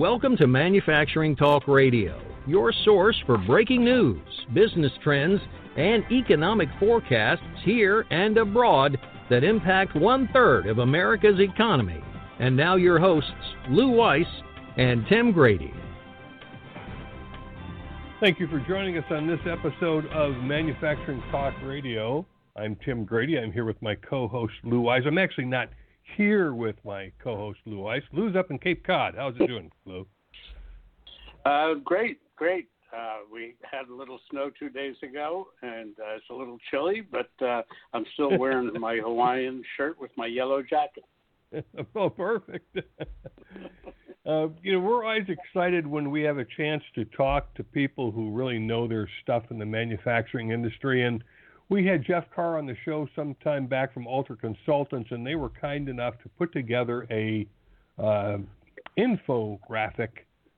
Welcome to Manufacturing Talk Radio, your source for breaking news, business trends, and economic forecasts here and abroad that impact one third of America's economy. And now, your hosts, Lou Weiss and Tim Grady. Thank you for joining us on this episode of Manufacturing Talk Radio. I'm Tim Grady. I'm here with my co host, Lou Weiss. I'm actually not here with my co-host Lou Weiss. Lou's up in Cape Cod. How's it doing, Lou? Uh, great, great. Uh, we had a little snow two days ago, and uh, it's a little chilly, but uh, I'm still wearing my Hawaiian shirt with my yellow jacket. oh, perfect. uh, you know, we're always excited when we have a chance to talk to people who really know their stuff in the manufacturing industry, and we had Jeff Carr on the show some time back from Ultra Consultants, and they were kind enough to put together a uh, infographic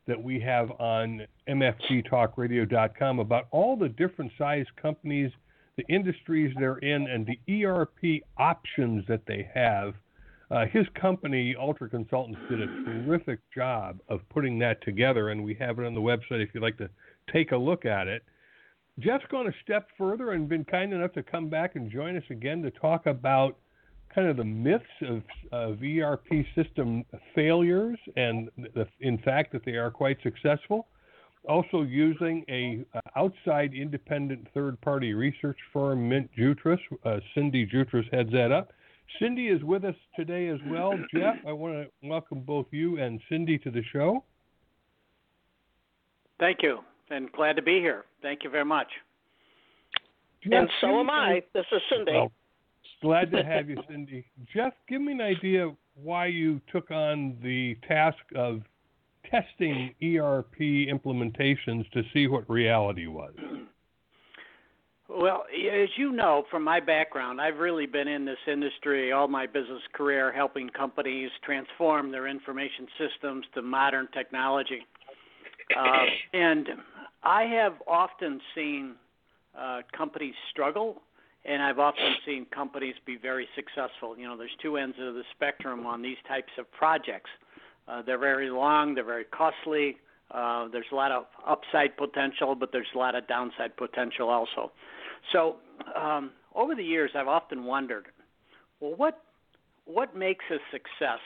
that we have on mfgtalkradio.com about all the different size companies, the industries they're in, and the ERP options that they have. Uh, his company, Ultra Consultants, did a terrific job of putting that together, and we have it on the website if you'd like to take a look at it. Jeff's gone a step further and been kind enough to come back and join us again to talk about kind of the myths of, of ERP system failures and the, in fact that they are quite successful. Also using a uh, outside independent third party research firm, Mint Jutras. Uh, Cindy Jutras heads that up. Cindy is with us today as well. Jeff, I want to welcome both you and Cindy to the show. Thank you and glad to be here. Thank you very much. and so am I. This is Cindy. Well, glad to have you, Cindy. Jeff, give me an idea why you took on the task of testing ERP implementations to see what reality was. Well, as you know from my background, I've really been in this industry all my business career helping companies transform their information systems to modern technology. Uh, and I have often seen uh, companies struggle, and I've often seen companies be very successful. You know, there's two ends of the spectrum on these types of projects. Uh, they're very long, they're very costly. Uh, there's a lot of upside potential, but there's a lot of downside potential also. So, um, over the years, I've often wondered, well, what what makes a success,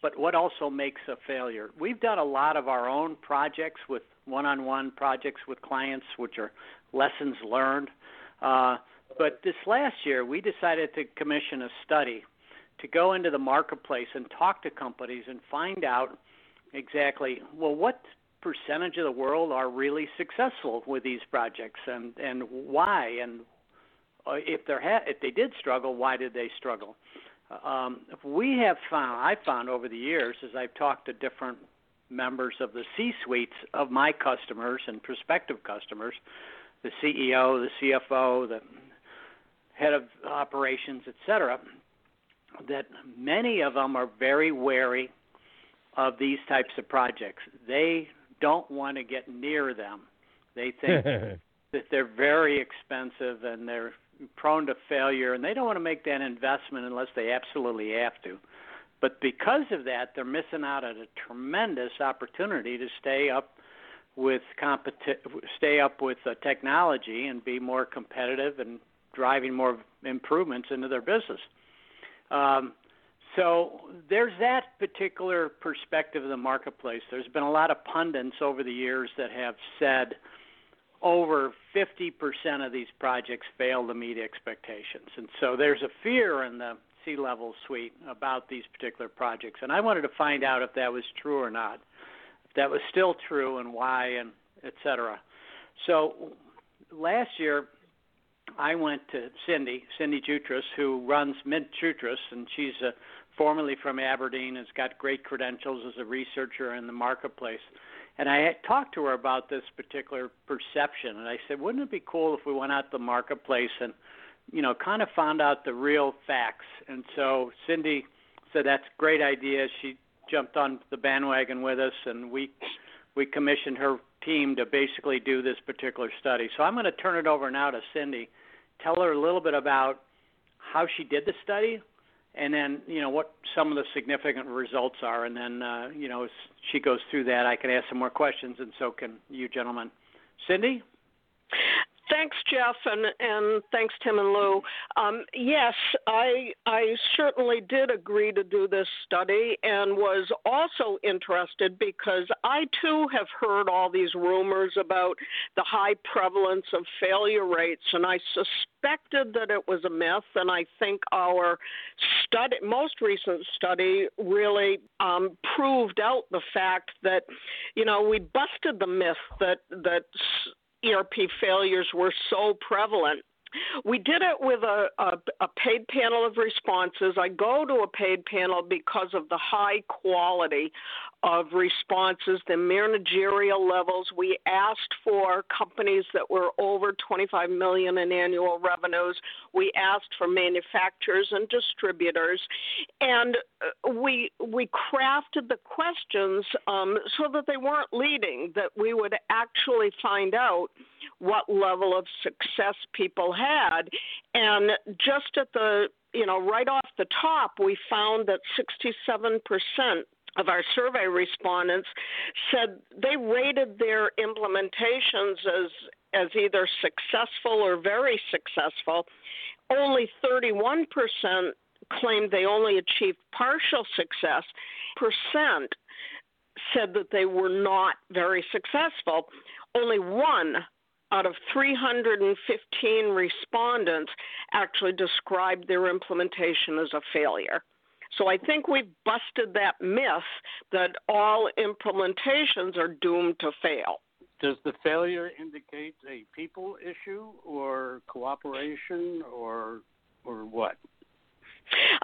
but what also makes a failure? We've done a lot of our own projects with one-on-one projects with clients, which are lessons learned. Uh, but this last year, we decided to commission a study to go into the marketplace and talk to companies and find out exactly well what percentage of the world are really successful with these projects and and why and uh, if they ha- if they did struggle why did they struggle um, we have found I found over the years as I've talked to different members of the C suites of my customers and prospective customers, the CEO, the CFO, the head of operations, etc., that many of them are very wary of these types of projects. They don't want to get near them. They think that they're very expensive and they're prone to failure, and they don't want to make that investment unless they absolutely have to. But because of that, they're missing out on a tremendous opportunity to stay up with competi- stay up with uh, technology and be more competitive and driving more improvements into their business. Um, so there's that particular perspective of the marketplace. There's been a lot of pundits over the years that have said over 50% of these projects fail to meet expectations. And so there's a fear in the C-level suite about these particular projects, and I wanted to find out if that was true or not, if that was still true and why, and et cetera. So last year, I went to Cindy, Cindy Jutras, who runs Mint Jutras, and she's a, formerly from Aberdeen, has got great credentials as a researcher in the marketplace. And I had talked to her about this particular perception, and I said, wouldn't it be cool if we went out to the marketplace and – you know, kind of found out the real facts. And so Cindy said that's a great idea. She jumped on the bandwagon with us, and we we commissioned her team to basically do this particular study. So I'm going to turn it over now to Cindy. Tell her a little bit about how she did the study and then you know what some of the significant results are, and then uh, you know as she goes through that, I can ask some more questions, and so can you gentlemen. Cindy. Thanks, Jeff, and, and thanks, Tim and Lou. Um, yes, I I certainly did agree to do this study and was also interested because I too have heard all these rumors about the high prevalence of failure rates, and I suspected that it was a myth. And I think our study, most recent study, really um, proved out the fact that, you know, we busted the myth that that ERP failures were so prevalent. We did it with a, a, a, paid panel of responses. I go to a paid panel because of the high quality of responses, the managerial levels. We asked for companies that were over 25 million in annual revenues. We asked for manufacturers and distributors, and uh, we we crafted the questions um, so that they weren't leading. That we would actually find out what level of success people had, and just at the you know right off the top, we found that 67 percent of our survey respondents said they rated their implementations as as either successful or very successful. Only 31% claimed they only achieved partial success. Percent said that they were not very successful. Only one out of 315 respondents actually described their implementation as a failure. So I think we've busted that myth that all implementations are doomed to fail. Does the failure indicate a people issue or cooperation or or what?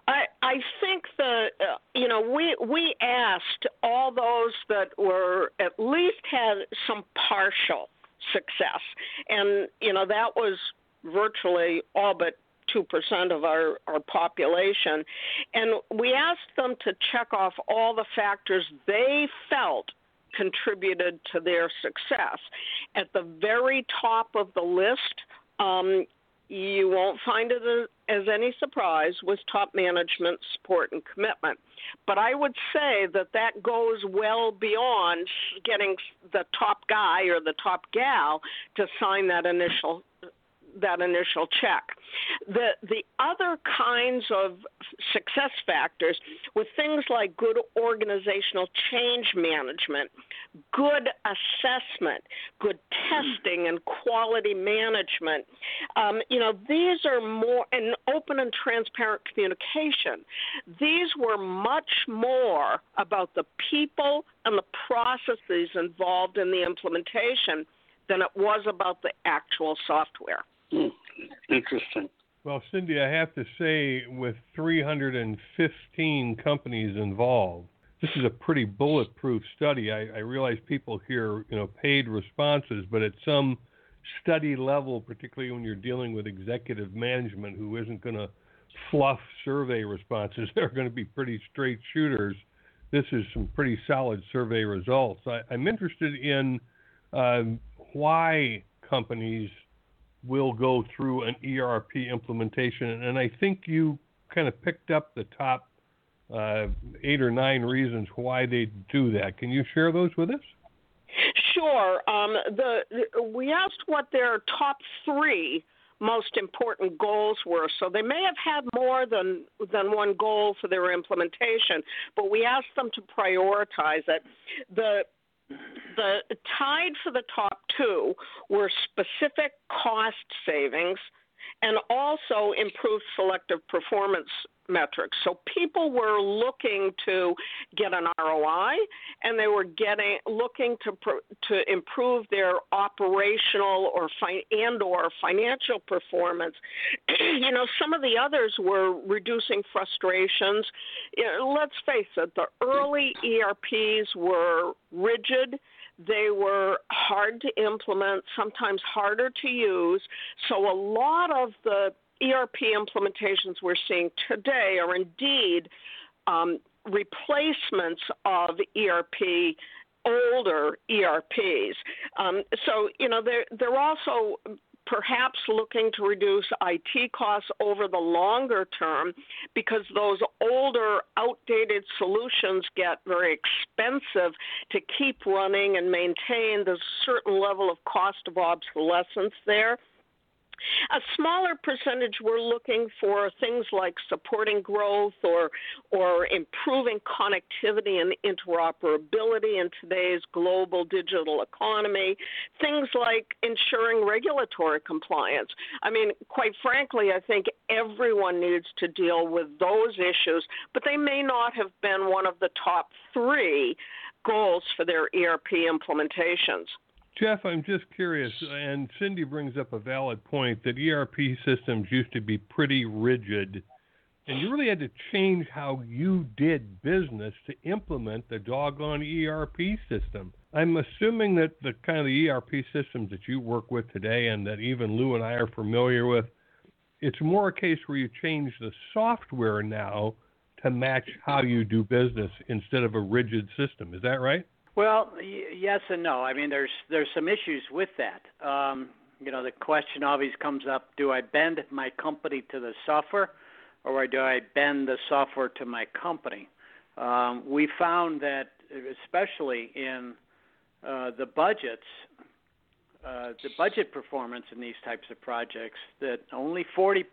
I I think the uh, you know we we asked all those that were at least had some partial success, and you know that was virtually all but 2% of our, our population. And we asked them to check off all the factors they felt contributed to their success. At the very top of the list, um, you won't find it as any surprise was top management support and commitment. But I would say that that goes well beyond getting the top guy or the top gal to sign that initial that initial check. The the other kinds of success factors with things like good organizational change management, good assessment, good testing and quality management. Um, you know, these are more and open and transparent communication. These were much more about the people and the processes involved in the implementation than it was about the actual software. Hmm. Interesting. Well, Cindy, I have to say, with 315 companies involved, this is a pretty bulletproof study. I, I realize people hear, you know, paid responses, but at some study level, particularly when you're dealing with executive management who isn't going to fluff survey responses, they're going to be pretty straight shooters. This is some pretty solid survey results. I, am interested in um, why companies will go through an ERP implementation. And I think you kind of picked up the top uh, eight or nine reasons why they do that. Can you share those with us? Sure. Um, the, we asked what their top three most important goals were. So they may have had more than than one goal for their implementation, but we asked them to prioritize it. The the tied for the top two were specific cost savings and also improved selective performance metrics. So people were looking to get an ROI, and they were getting looking to to improve their operational or and or financial performance. you know, some of the others were reducing frustrations. You know, let's face it, the early ERPs were rigid. They were hard to implement, sometimes harder to use. So a lot of the ERP implementations we're seeing today are indeed um, replacements of ERP older ERPs. Um, so you know they're they're also perhaps looking to reduce IT costs over the longer term because those older, outdated solutions get very expensive to keep running and maintain. There's a certain level of cost of obsolescence there. A smaller percentage we're looking for things like supporting growth or or improving connectivity and interoperability in today's global digital economy, things like ensuring regulatory compliance. I mean, quite frankly, I think everyone needs to deal with those issues, but they may not have been one of the top 3 goals for their ERP implementations. Jeff, I'm just curious, and Cindy brings up a valid point that ERP systems used to be pretty rigid, and you really had to change how you did business to implement the doggone ERP system. I'm assuming that the kind of the ERP systems that you work with today and that even Lou and I are familiar with, it's more a case where you change the software now to match how you do business instead of a rigid system. Is that right? Well, y- yes and no. I mean, there's there's some issues with that. Um, you know, the question always comes up: Do I bend my company to the software, or do I bend the software to my company? Um, we found that, especially in uh, the budgets, uh, the budget performance in these types of projects, that only 40%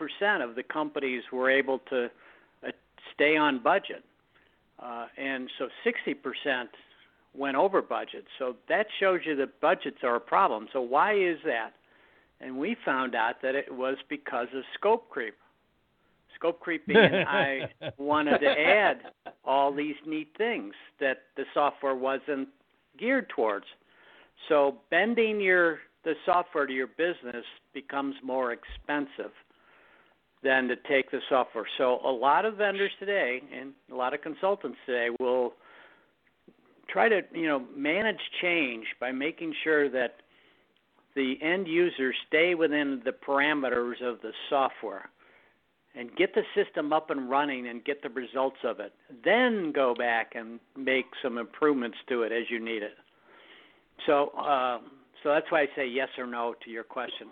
of the companies were able to uh, stay on budget, uh, and so 60% went over budget. So that shows you that budgets are a problem. So why is that? And we found out that it was because of scope creep. Scope creep being I wanted to add all these neat things that the software wasn't geared towards. So bending your the software to your business becomes more expensive than to take the software. So a lot of vendors today and a lot of consultants today will try to you know manage change by making sure that the end users stay within the parameters of the software and get the system up and running and get the results of it. Then go back and make some improvements to it as you need it. So, uh, so that's why I say yes or no to your question.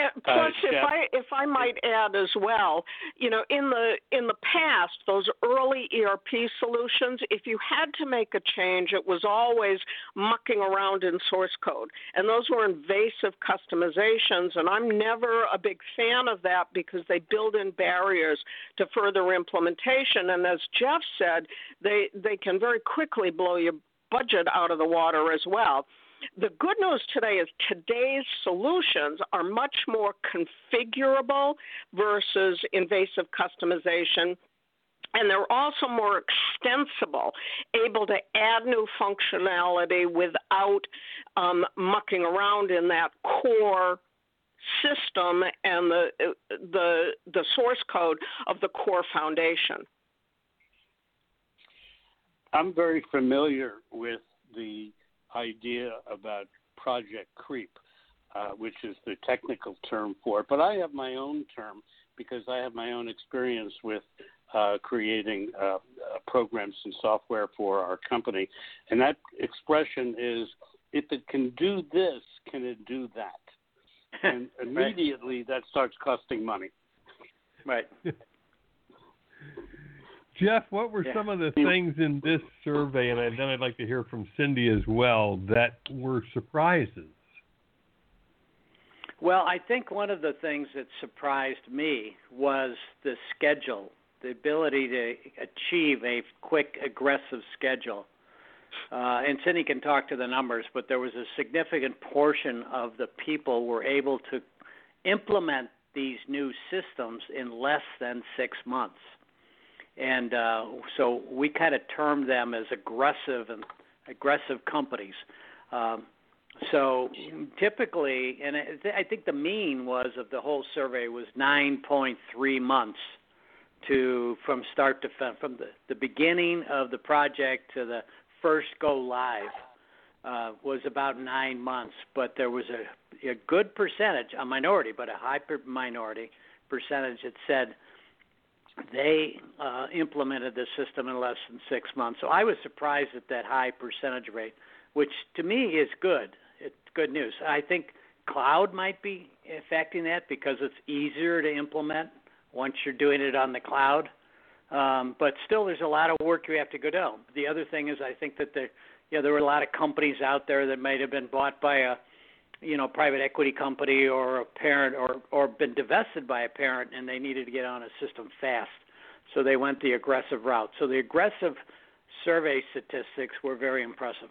And uh, plus, uh, if I if I might add as well, you know, in the in the past, those early ERP solutions, if you had to make a change, it was always mucking around in source code, and those were invasive customizations. And I'm never a big fan of that because they build in barriers to further implementation. And as Jeff said, they they can very quickly blow your budget out of the water as well. The good news today is today's solutions are much more configurable versus invasive customization and they're also more extensible, able to add new functionality without um, mucking around in that core system and the the the source code of the core foundation. I'm very familiar with the idea about project creep, uh, which is the technical term for it. But I have my own term because I have my own experience with uh, creating uh, uh programs and software for our company. And that expression is if it can do this, can it do that? And immediately right. that starts costing money. Right. Jeff, what were yeah. some of the things in this survey, and then I'd like to hear from Cindy as well, that were surprises? Well, I think one of the things that surprised me was the schedule, the ability to achieve a quick, aggressive schedule. Uh, and Cindy can talk to the numbers, but there was a significant portion of the people were able to implement these new systems in less than six months and uh, so we kind of termed them as aggressive and aggressive companies. Um, so typically, and I think the mean was of the whole survey was 9.3 months to from start to from the, the beginning of the project to the first go live uh, was about nine months. But there was a, a good percentage, a minority, but a high minority percentage that said they uh, implemented the system in less than six months. So I was surprised at that high percentage rate, which to me is good. It's good news. I think cloud might be affecting that because it's easier to implement once you're doing it on the cloud. Um, but still, there's a lot of work you have to go down. The other thing is, I think that there, you know, there were a lot of companies out there that might have been bought by a, you know, private equity company or a parent, or or been divested by a parent, and they needed to get on a system fast, so they went the aggressive route. So the aggressive survey statistics were very impressive.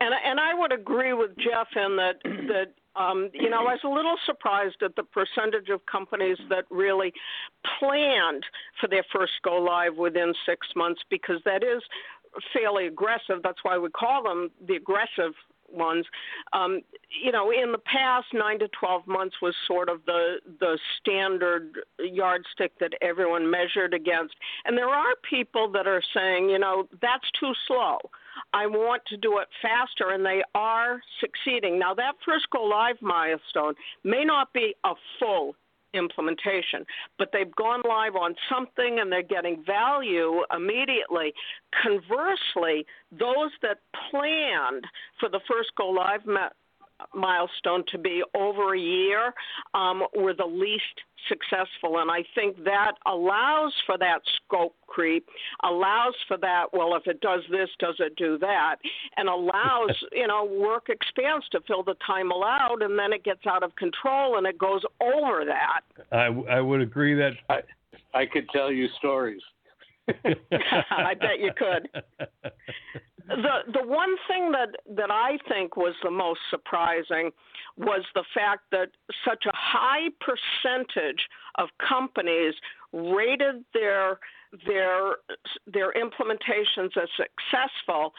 And and I would agree with Jeff in that that um, you know, I was a little surprised at the percentage of companies that really planned for their first go live within six months because that is fairly aggressive. That's why we call them the aggressive ones. Um, you know, in the past, nine to twelve months was sort of the the standard yardstick that everyone measured against. And there are people that are saying, you know, that's too slow. I want to do it faster, and they are succeeding. Now, that go live milestone may not be a full implementation, but they've gone live on something and they're getting value immediately. Conversely, those that planned for the first go live milestone to be over a year um, were the least successful. And I think that allows for that scope creep, allows for that, well, if it does this, does it do that, and allows, you know, work expands to fill the time allowed, and then it gets out of control and it goes over that. I, I would agree that. I, I could tell you stories. I bet you could. The the one thing that that I think was the most surprising was the fact that such a high percentage of companies rated their their their implementations as successful,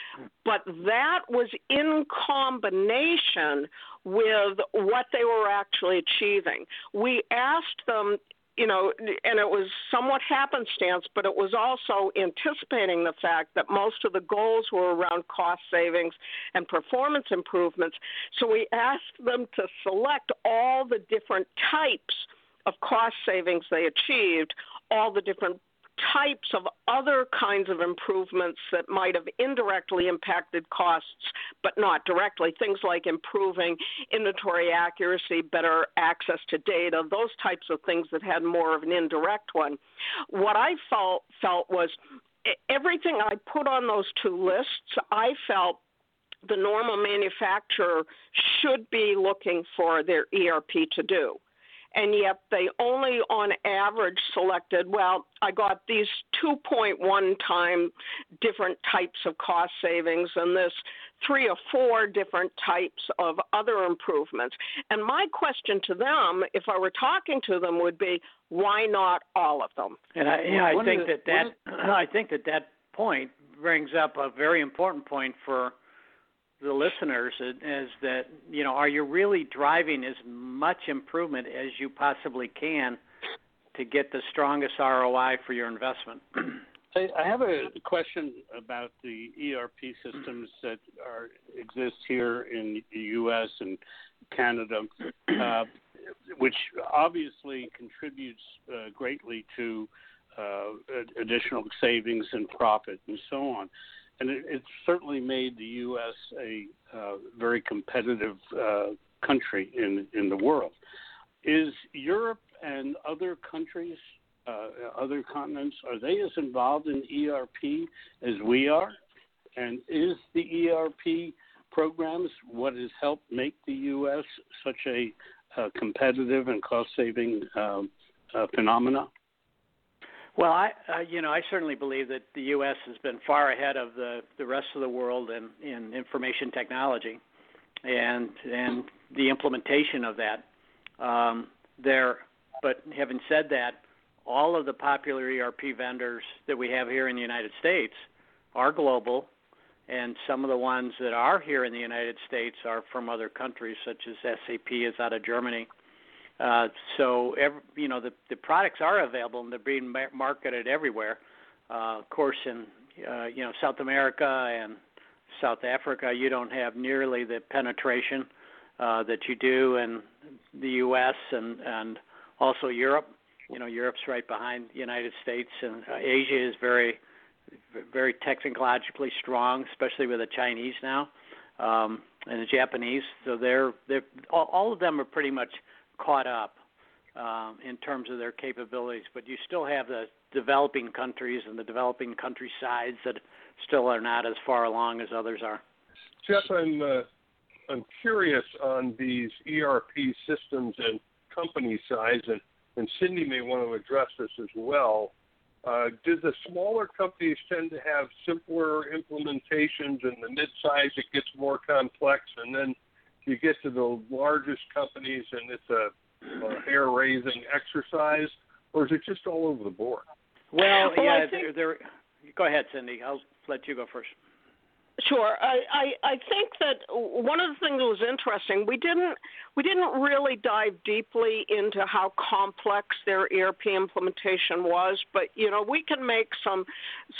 but that was in combination with what they were actually achieving. We asked them you know, and it was somewhat happenstance, but it was also anticipating the fact that most of the goals were around cost savings and performance improvements. So we asked them to select all the different types of cost savings they achieved, all the different types of other kinds of improvements that might have indirectly impacted costs, but not directly. Things like improving inventory accuracy, better access to data, those types of things that had more of an indirect one. What I felt felt was everything I put on those two lists, I felt the normal manufacturer should be looking for their ERP to do and yet they only on average selected well i got these 2.1 time different types of cost savings and this three or four different types of other improvements. And my question to them if i were talking to them would be why not all of them? And i yeah, i think that that i think that that point brings up a very important point for the listeners is that you know are you really driving as much improvement as you possibly can to get the strongest ROI for your investment? I have a question about the ERP systems that are exist here in the U.S. and Canada, uh, which obviously contributes uh, greatly to uh, additional savings and profit and so on and it, it's certainly made the U.S. a uh, very competitive uh, country in in the world. Is Europe and other countries, uh, other continents, are they as involved in ERP as we are? And is the ERP programs what has helped make the U.S. such a uh, competitive and cost-saving um, uh, phenomena? Well, I, uh, you know, I certainly believe that the U.S. has been far ahead of the the rest of the world in in information technology, and and the implementation of that. Um, there, but having said that, all of the popular ERP vendors that we have here in the United States are global, and some of the ones that are here in the United States are from other countries, such as SAP is out of Germany. Uh, so every, you know the the products are available and they're being ma- marketed everywhere. Uh, of course, in uh, you know South America and South Africa, you don't have nearly the penetration uh, that you do in the U.S. and and also Europe. You know, Europe's right behind the United States, and uh, Asia is very very technologically strong, especially with the Chinese now. Um, and the Japanese. So they're they're all, all of them are pretty much caught up um, in terms of their capabilities. But you still have the developing countries and the developing countrysides that still are not as far along as others are. Jeff, I'm uh, I'm curious on these ERP systems and company size, and, and Cindy may want to address this as well. Uh, do the smaller companies tend to have simpler implementations, and the mid-size it gets more complex, and then you get to the largest companies, and it's a, a hair-raising exercise, or is it just all over the board? Well, Well, yeah, I think- there, there. Go ahead, Cindy. I'll let you go first. Sure. I, I, I think that one of the things that was interesting, we didn't we didn't really dive deeply into how complex their ERP implementation was, but you know we can make some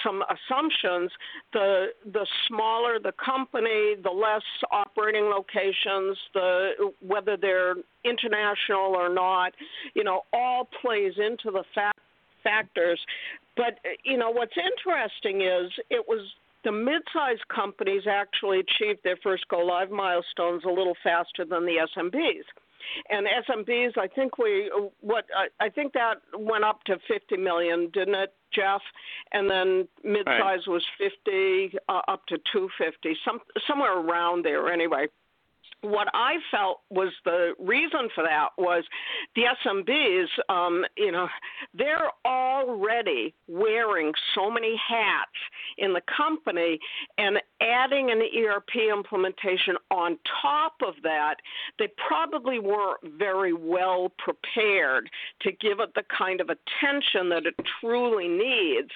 some assumptions. The the smaller the company, the less operating locations, the whether they're international or not, you know, all plays into the fact factors. But you know what's interesting is it was the mid-sized companies actually achieved their first go live milestones a little faster than the SMBs. And SMBs, I think we what I, I think that went up to 50 million, didn't it, Jeff? And then mid-size Right. was 50 uh, up to 250, some somewhere around there anyway what I felt was the reason for that was the SMBs, um, you know, they're already wearing so many hats in the company, and adding an ERP implementation on top of that, they probably weren't very well prepared to give it the kind of attention that it truly needs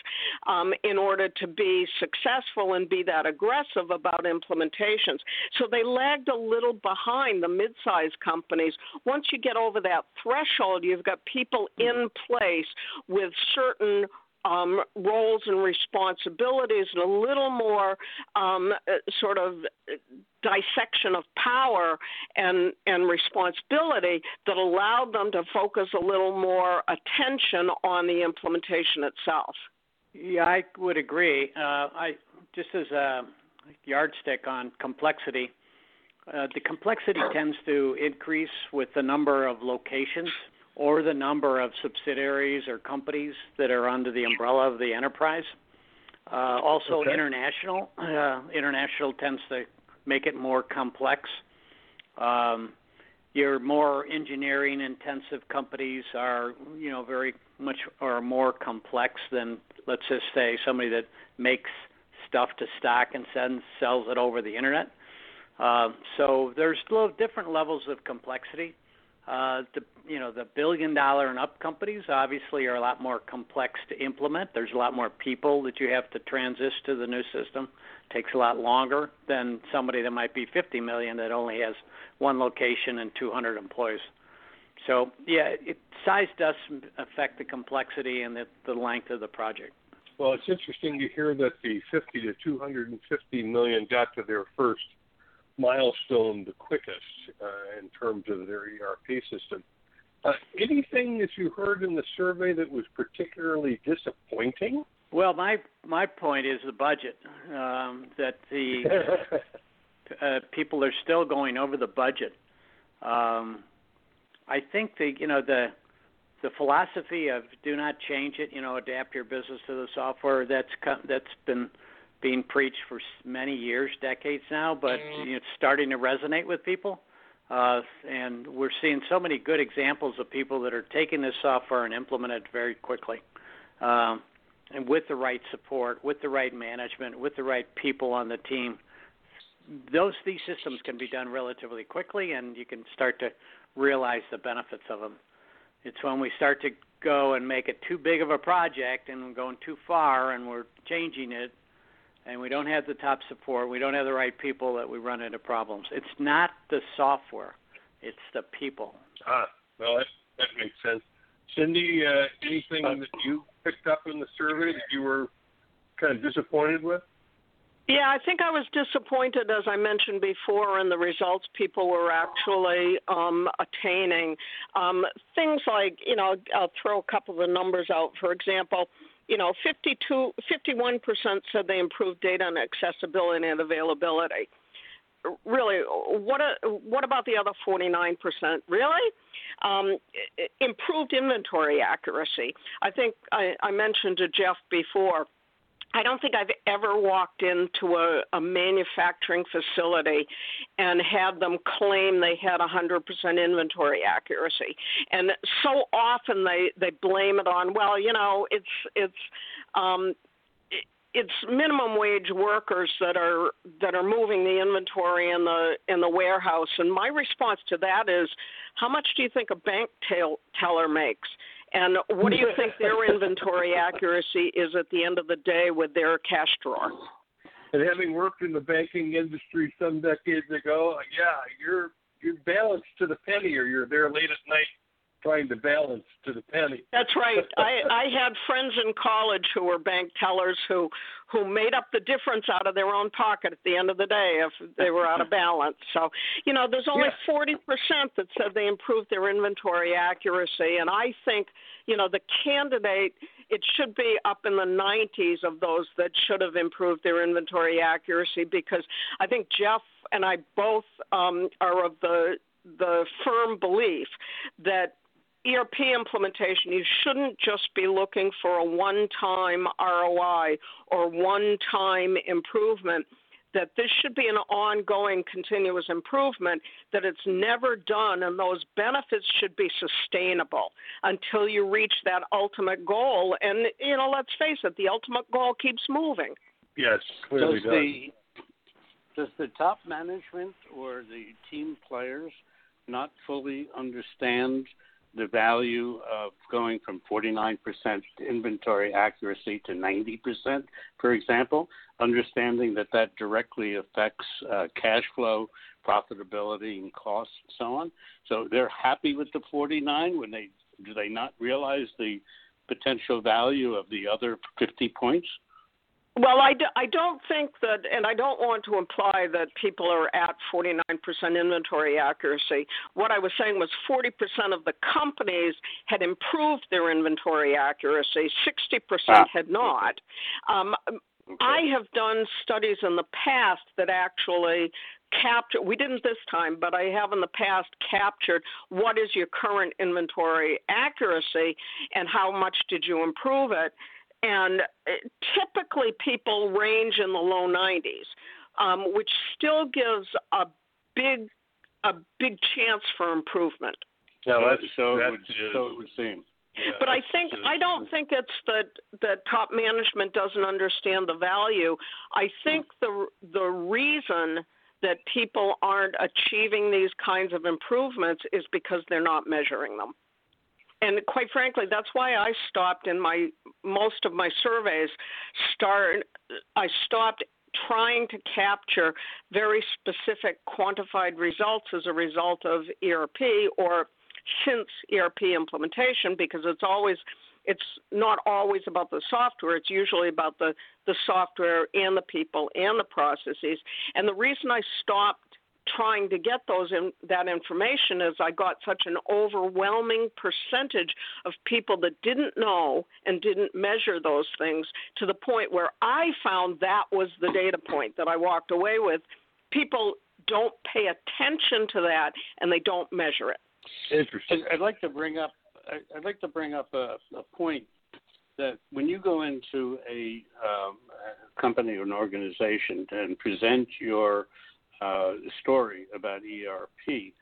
um, in order to be successful and be that aggressive about implementations. So they lagged a little behind the mid-sized companies. Once you get over that threshold, you've got people in place with certain um, roles and responsibilities and a little more um, uh, sort of dissection of power and and responsibility that allowed them to focus a little more attention on the implementation itself. Yeah, I would agree. Uh, I just as a yardstick on complexity, uh, the complexity tends to increase with the number of locations or the number of subsidiaries or companies that are under the umbrella of the enterprise. Uh, also, Okay. international. Uh, international tends to make it more complex. Um, your more engineering intensive companies are, you know, very much or more complex than, let's just say, somebody that makes stuff to stock and sends sells it over the internet. Uh, so there's little different levels of complexity. Uh, the you know the billion dollar and up companies obviously are a lot more complex to implement. There's a lot more people that you have to transition to the new system. Takes a lot longer than somebody that might be 50 million that only has one location and 200 employees. So yeah, it, size does affect the complexity and the, the length of the project. Well, it's interesting to hear that the 50 to 250 million got to their first milestone the quickest uh, in terms of their ERP system. Uh, anything that you heard in the survey that was particularly disappointing? Well, my my point is the budget. Um, that the uh, people are still going over the budget. Um, I think the you know the the philosophy of do not change it, you know, adapt your business to the software. That's that's been being preached for many years, decades now, but you know, it's starting to resonate with people. Uh, and we're seeing so many good examples of people that are taking this software and implement it very quickly. Um, and with the right support, with the right management, with the right people on the team, those these systems can be done relatively quickly, and you can start to realize the benefits of them. It's when we start to go and make it too big of a project, and we're going too far, and we're changing it, and we don't have the top support, we don't have the right people, that we run into problems. It's not the software; it's the people. Ah, well, that, that makes sense. Cindy, uh, anything that you picked up in the survey that you were kind of disappointed with? Yeah, I think I was disappointed, as I mentioned before, in the results people were actually um, attaining. Um, things like, you know, I'll throw a couple of the numbers out. For example, you know, 52, 51% said they improved data and accessibility and availability. really, what a, what about the other 49%? Really? Um, improved inventory accuracy. I think I, I mentioned to Jeff before I don't think I've ever walked into a, a manufacturing facility and had them claim they had 100% inventory accuracy. And so often they they blame it on well, you know, it's it's um, it's minimum wage workers that are that are moving the inventory in the in the warehouse and my response to that is how much do you think a bank teller makes and what do you think their inventory accuracy is at the end of the day with their cash drawer? And having worked in the banking industry some decades ago, yeah, you're you're balanced to the penny, or you're there late at night trying to balance to the penny. That's right. I I had friends in college who were bank tellers who who made up the difference out of their own pocket at the end of the day if they were out of balance. So, you know, there's only forty yeah. percent that said they improved their inventory accuracy, and I think, you know, the candidate it should be up in the 90s of those that should have improved their inventory accuracy because I think Jeff and I both um, are of the the firm belief that ERP implementation, you shouldn't just be looking for a one time ROI or one time improvement. That this should be an ongoing continuous improvement, that it's never done, and those benefits should be sustainable until you reach that ultimate goal. And, you know, let's face it, the ultimate goal keeps moving. Yes, clearly does. does. The, does the top management or the team players not fully understand the value of going from 49% inventory accuracy to 90%, for example, understanding that that directly affects uh, cash flow, profitability, and costs, and so on. So they're happy with the 49 when they do they not realize the potential value of the other 50 points? Well, I, d- I don't think that, and I don't want to imply that people are at 49% inventory accuracy. What I was saying was 40% of the companies had improved their inventory accuracy, 60% ah, had not. Um, okay. I have done studies in the past that actually capture we didn't this time but i have in the past captured what is your current inventory accuracy and how much did you improve it and uh, typically people range in the low 90s, um, which still gives a big a big chance for improvement. Yeah, that's, so, that would, so it would seem. Yeah, but I think I don't think it's that that top management doesn't understand the value. I think the the reason that people aren't achieving these kinds of improvements is because they're not measuring them and quite frankly, that's why I stopped in my most of my surveys. Start, I stopped trying to capture very specific quantified results as a result of ERP or since ERP implementation because it's always it's not always about the software it's usually about the the software and the people and the processes and the reason I stopped trying to get those in, that information is I got such an overwhelming percentage of people that didn't know and didn't measure those things to the point where I found that was the data point that I walked away with. People don't pay attention to that and they don't measure it. Interesting. I'd like to bring up I'd like to bring up a, a point that when you go into a, um, a company or an organization and present your uh, story about ERP.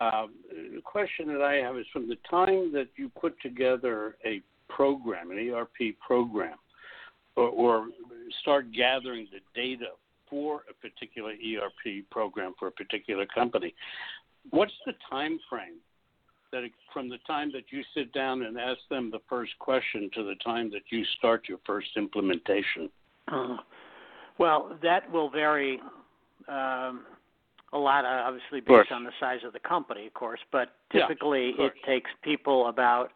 Um, the question that I have is from the time that you put together a program, an ERP program, or, or start gathering the data for a particular ERP program for a particular company, what's the time frame that from the time that you sit down and ask them the first question to the time that you start your first implementation? Uh, well, that will vary um, a lot, uh, obviously based on the size of the company, of course. But typically, yeah, it takes people about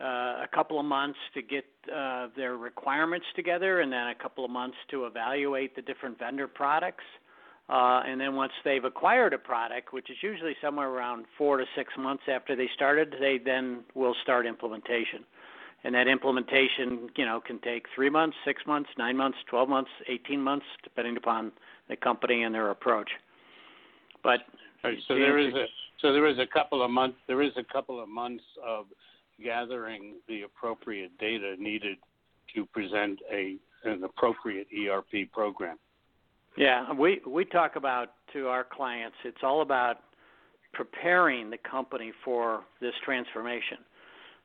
uh, a couple of months to get uh, their requirements together, and then a couple of months to evaluate the different vendor products. Uh, and then once they've acquired a product, which is usually somewhere around four to six months after they started, they then will start implementation. And that implementation, you know, can take three months, six months, nine months, twelve months, eighteen months, depending upon the company and their approach. But so there is a so there is a couple of months there is a couple of months of gathering the appropriate data needed to present a an appropriate ERP program. Yeah, we we talk about to our clients. It's all about preparing the company for this transformation.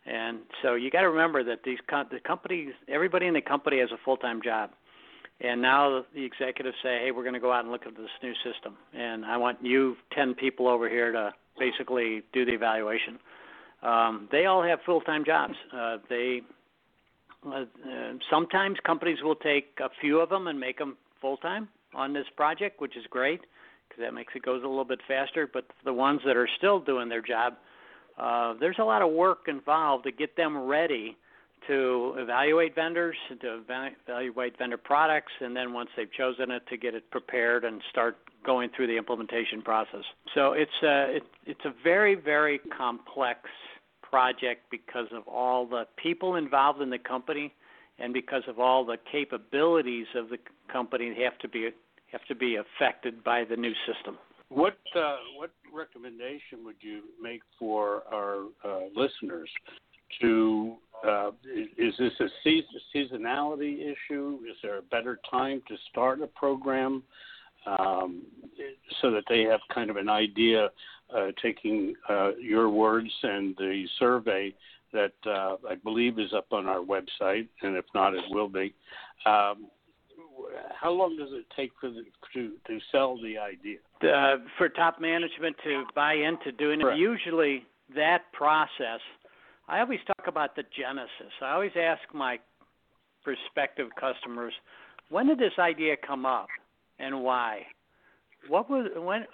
And so you got to remember that these the companies, everybody in the company has a full-time job. And now the executives say, "Hey, we're going to go out and look at this new system, and I want you 10 people over here to basically do the evaluation." Um, they all have full-time jobs. Uh, they uh, sometimes companies will take a few of them and make them full-time on this project, which is great because that makes it goes a little bit faster. But the ones that are still doing their job, uh, there's a lot of work involved to get them ready to evaluate vendors, to evaluate vendor products, and then once they've chosen it, to get it prepared and start going through the implementation process. So it's a it, it's a very very complex project because of all the people involved in the company and because of all the capabilities of the company have to be have to be affected by the new system. What uh, what recommendation would you make for our uh, listeners to uh, is this a seasonality issue? Is there a better time to start a program um, so that they have kind of an idea, uh, taking uh, your words and the survey that uh, I believe is up on our website, and if not, it will be. Um, how long does it take for the, to to sell the idea? Uh, for top management to buy into doing it, usually that process I always talk about the genesis. I always ask my prospective customers, when did this idea come up and why? What was when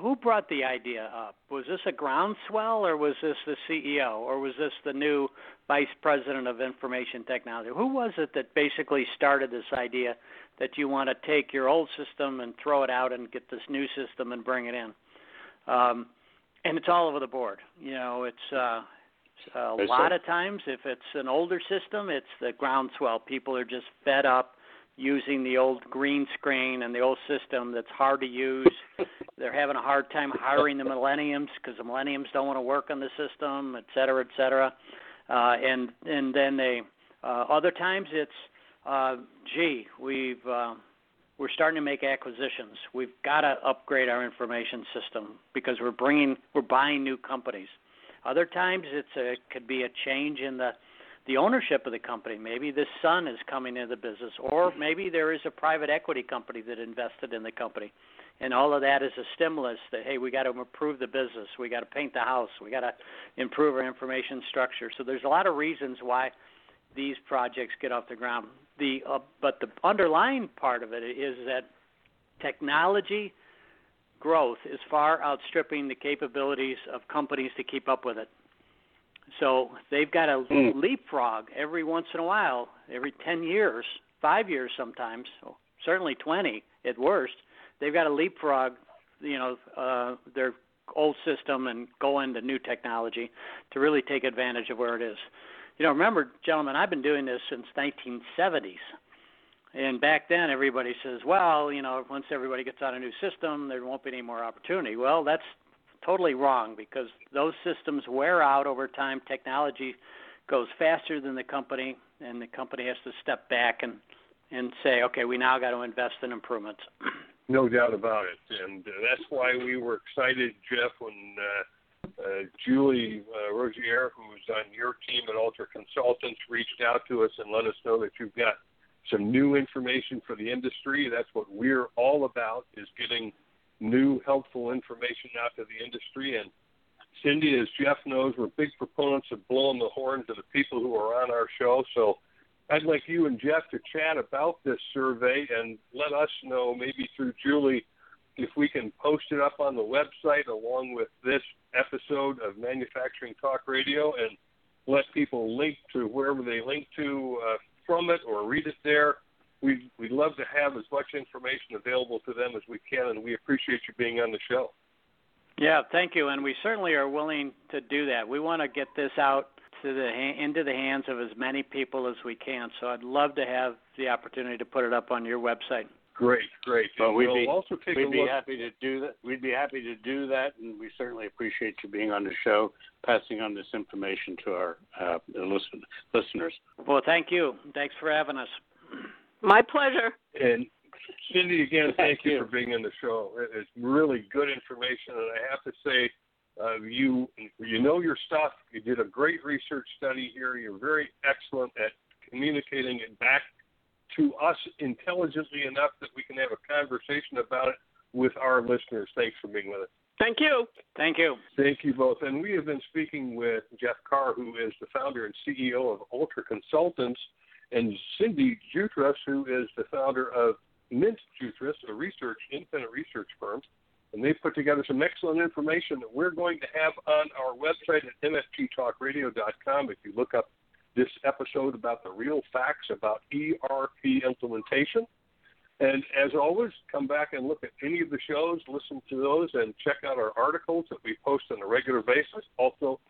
who brought the idea up? Was this a groundswell or was this the CEO or was this the new vice president of information technology? Who was it that basically started this idea that you want to take your old system and throw it out and get this new system and bring it in? Um, and it's all over the board. You know, it's uh, a lot of times, if it's an older system, it's the groundswell. People are just fed up using the old green screen and the old system that's hard to use. They're having a hard time hiring the millenniums because the millenniums don't want to work on the system, et cetera, et cetera. Uh, and and then they uh, other times it's uh, gee we've uh, we're starting to make acquisitions. We've got to upgrade our information system because we're bringing we're buying new companies. Other times it's a, it could be a change in the the ownership of the company. Maybe the son is coming into the business, or maybe there is a private equity company that invested in the company, and all of that is a stimulus that hey, we got to improve the business, we got to paint the house, we got to improve our information structure. So there's a lot of reasons why these projects get off the ground. The uh, but the underlying part of it is that technology growth is far outstripping the capabilities of companies to keep up with it. So they've got to mm. leapfrog every once in a while, every 10 years, five years sometimes, certainly 20 at worst. They've got to leapfrog, you know, uh, their old system and go into new technology to really take advantage of where it is. You know, remember, gentlemen, I've been doing this since 1970s. And back then, everybody says, well, you know, once everybody gets on a new system, there won't be any more opportunity. Well, that's totally wrong because those systems wear out over time. Technology goes faster than the company, and the company has to step back and and say, okay, we now got to invest in improvements. No doubt about it, and uh, that's why we were excited, Jeff, when uh, uh, Julie uh, Rozier, who's on your team at Ultra Consultants, reached out to us and let us know that you've got some new information for the industry. That's what we're all about is getting new helpful information out to the industry. And Cindy, as Jeff knows, we're big proponents of blowing the horn to the people who are on our show. So I'd like you and Jeff to chat about this survey and let us know, maybe through Julie, if we can post it up on the website along with this episode of Manufacturing Talk Radio and let people link to wherever they link to uh, from it or read it there. We we'd love to have as much information available to them as we can, and we appreciate you being on the show. Yeah, thank you, and we certainly are willing to do that. We want to get this out to the into the hands of as many people as we can. So I'd love to have the opportunity to put it up on your website. Great, great. But we'd we'll be also take we'd a be look. happy to do that. We'd be happy to do that, and we certainly appreciate you being on the show, passing on this information to our uh, listen, listeners. Well, thank you. Thanks for having us. My pleasure. And Cindy, again, thank, Thank you. you. for being on the show. It's really good information, and I have to say, uh, you you know your stuff. You did a great research study here. You're very excellent at communicating it back to us intelligently enough that we can have a conversation about it with our listeners. Thanks for being with us. Thank you. Thank you. Thank you both. And we have been speaking with Jeff Carr, who is the founder and CEO of Ultra Consultants, and Cindy Jutras, who is the founder of Mint Jutras, a research independent research firm. And they've put together some excellent information that we're going to have on our website at mfgtalkradio.com. If you look up this episode about the real facts about ERP implementation. And as always, come back and look at any of the shows, listen to those, and check out our articles that we post on a regular basis. Also,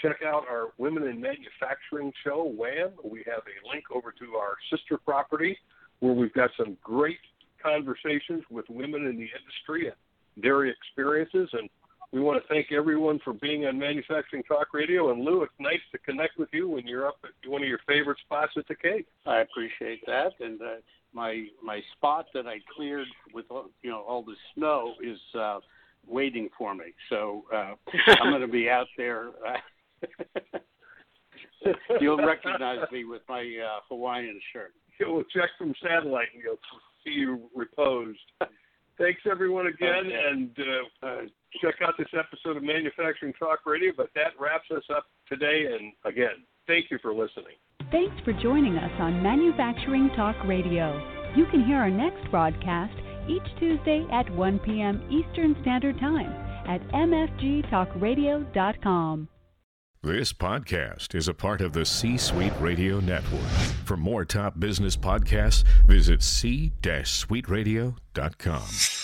check out our Women in Manufacturing show, WHAM. We have a link over to our sister property where we've got some great conversations with women in the industry and their experiences. And we want to thank everyone for being on Manufacturing Talk Radio. And Lou, it's nice to connect with you when you're up at one of your favorite spots at the Cape. I appreciate that, and uh, my my spot that I cleared with all- you know all the snow is uh, waiting for me. So uh, I'm going to be out there. Uh, you'll recognize me with my uh, Hawaiian shirt. We'll check from satellite and you'll see you reposed. Thanks everyone again, Okay. and uh, uh, check out this episode of Manufacturing Talk Radio. But that wraps us up today. And again, thank you for listening. Thanks for joining us on Manufacturing Talk Radio. You can hear our next broadcast each Tuesday at 1 p.m. Eastern Standard Time at mfgtalkradio.com. This podcast is a part of the C Suite Radio Network. For more top business podcasts, visit c-suiteradio.com.